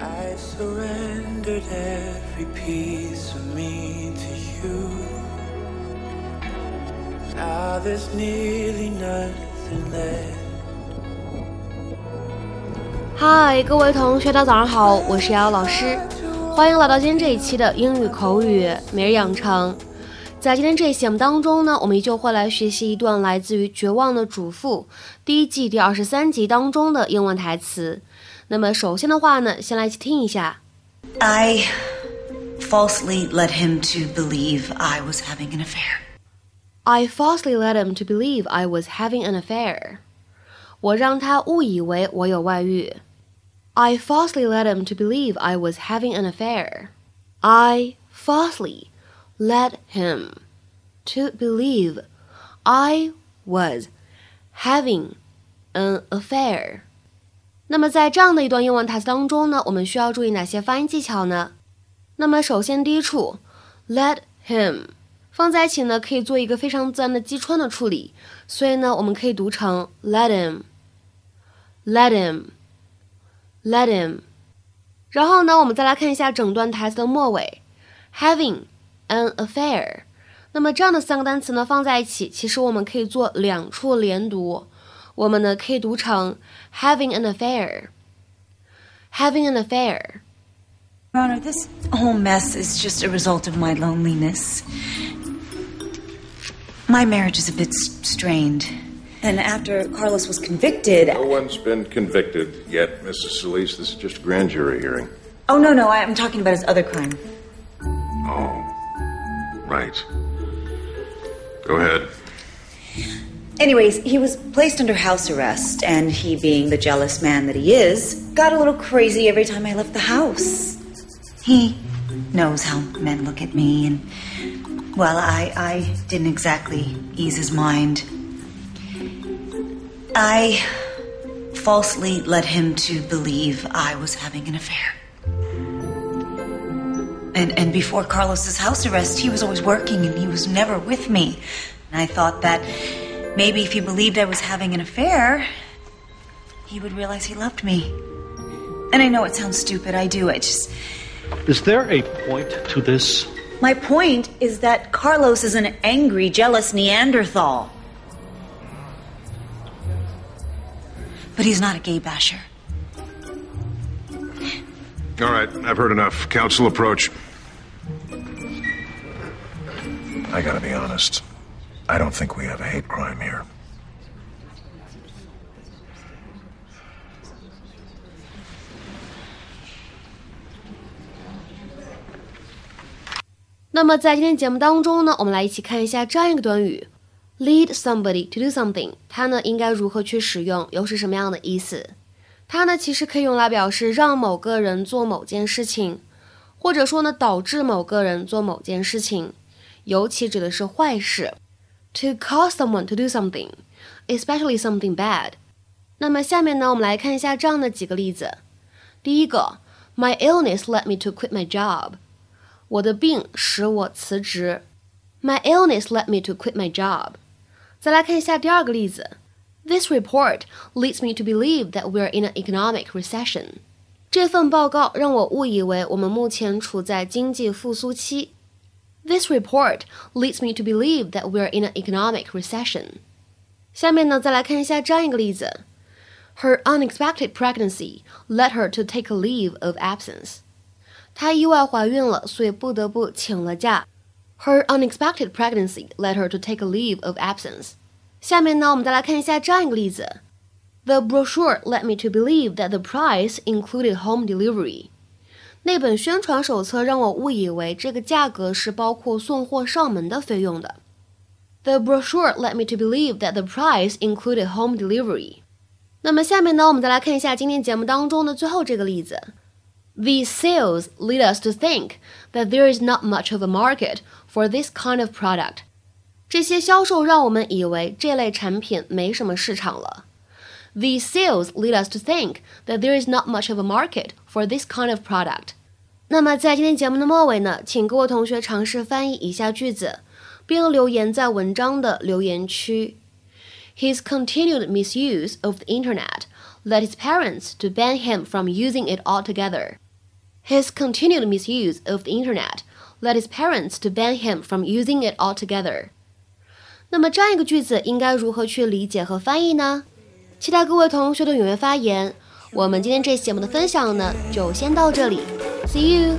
I surrendered every piece of me to you. Now there's nearly nothing left. 嗨，各位同学，大家早上好，我是瑶瑶老师，欢迎来到今天这一期的英语口语每日养成。在今天这一期节目当中呢，我们依旧会来学习一段来自于《绝望的主妇》第一季第二十三集当中的英文台词。那么首先的话呢，先来一起听一下。 I falsely led him to believe I was having an affair. I falsely led him to believe I was having an affair. 我让他误以为我有外遇。I falsely led him to believe I was having an affair. I falsely led him to believe I was having an affair. 那么在这样的一段英文台词当中呢，我们需要注意哪些发音技巧呢？那么首先第一处，let him 放在一起呢，可以做一个非常自然的击穿的处理，所以呢，我们可以读成 let him，let him，let him。然后呢，我们再来看一下整段台词的末尾，having an affair。那么这样的三个单词呢，放在一起，其实我们可以做两处连读。我们呢可以读成 having an affair，having an affair。 Your Honor, this whole mess is just a result of my loneliness. My marriage is a bit s- strained. And after Carlos was convicted. No one's been convicted yet, Mrs. Solis. This is just a grand jury hearing. Oh, no, no, I'm talking about his other crime. Oh, right. Go ahead. Anyways, he was placed under house arrest, and he, being the jealous man that he is, got a little crazy every time I left the house. He knows how men look at me, and, well, I, I didn't exactly ease his mind. I falsely led him to believe I was having an affair. And, and before Carlos's house arrest, he was always working and he was never with me. And I thought that maybe if he believed I was having an affair, he would realize he loved me. And I know it sounds stupid, I do. I just. Is there a point to this? My point is that Carlos is an angry, jealous Neanderthal. But he's not a gay basher. All right, I've heard enough. Counsel approach. I gotta be honest. I don't think we have a hate crime here. 那么在今天节目当中呢，我们来一起看一下这样一个短语，lead somebody to do something，它呢应该如何去使用，又是什么样的意思？它呢其实可以用来表示让某个人做某件事情，或者说呢导致某个人做某件事情，尤其指的是坏事。To cause someone to do something, especially something bad。那么下面呢，我们来看一下这样的几个例子。第一个，My illness led me to quit my job。我的病使我辞职。My illness led me to quit my job。再来看一下第二个例子。This report leads me to believe that we're in an economic recession。这份报告让我误以为我们目前处在经济复苏期。 This report leads me to believe that we're in an economic recession。下面呢，再来看一下这样一个例子。Her unexpected pregnancy led her to take a leave of absence。她意外怀孕了，所以不得不请了假。Her unexpected pregnancy led her to take a leave of absence。下面呢，我们再来看一下这样一个例子：The brochure led me to believe that the price included home delivery。 那本宣传手册让我误以为这个价格是包括送货上门的费用的。The brochure led me to believe that the price included home delivery。那么下面呢，我们再来看一下今天节目当中的最后这个例子。These sales lead us to think that there is not much of a market for this kind of product。这些销售让我们以为这类产品没什么市场了。These sales lead us to think that there is not much of a market for this kind of product。那么在今天节目的末尾呢，请各位同学尝试翻译以下句子，并留言在文章的留言区。His continued misuse of the internet led his parents to ban him from using it altogether. His continued misuse of the internet led his parents to ban him from using it altogether. 那么这样一个句子应该如何去理解和翻译呢？期待各位同学的踊跃发言。我们今天这期节目的分享呢就先到这里。See you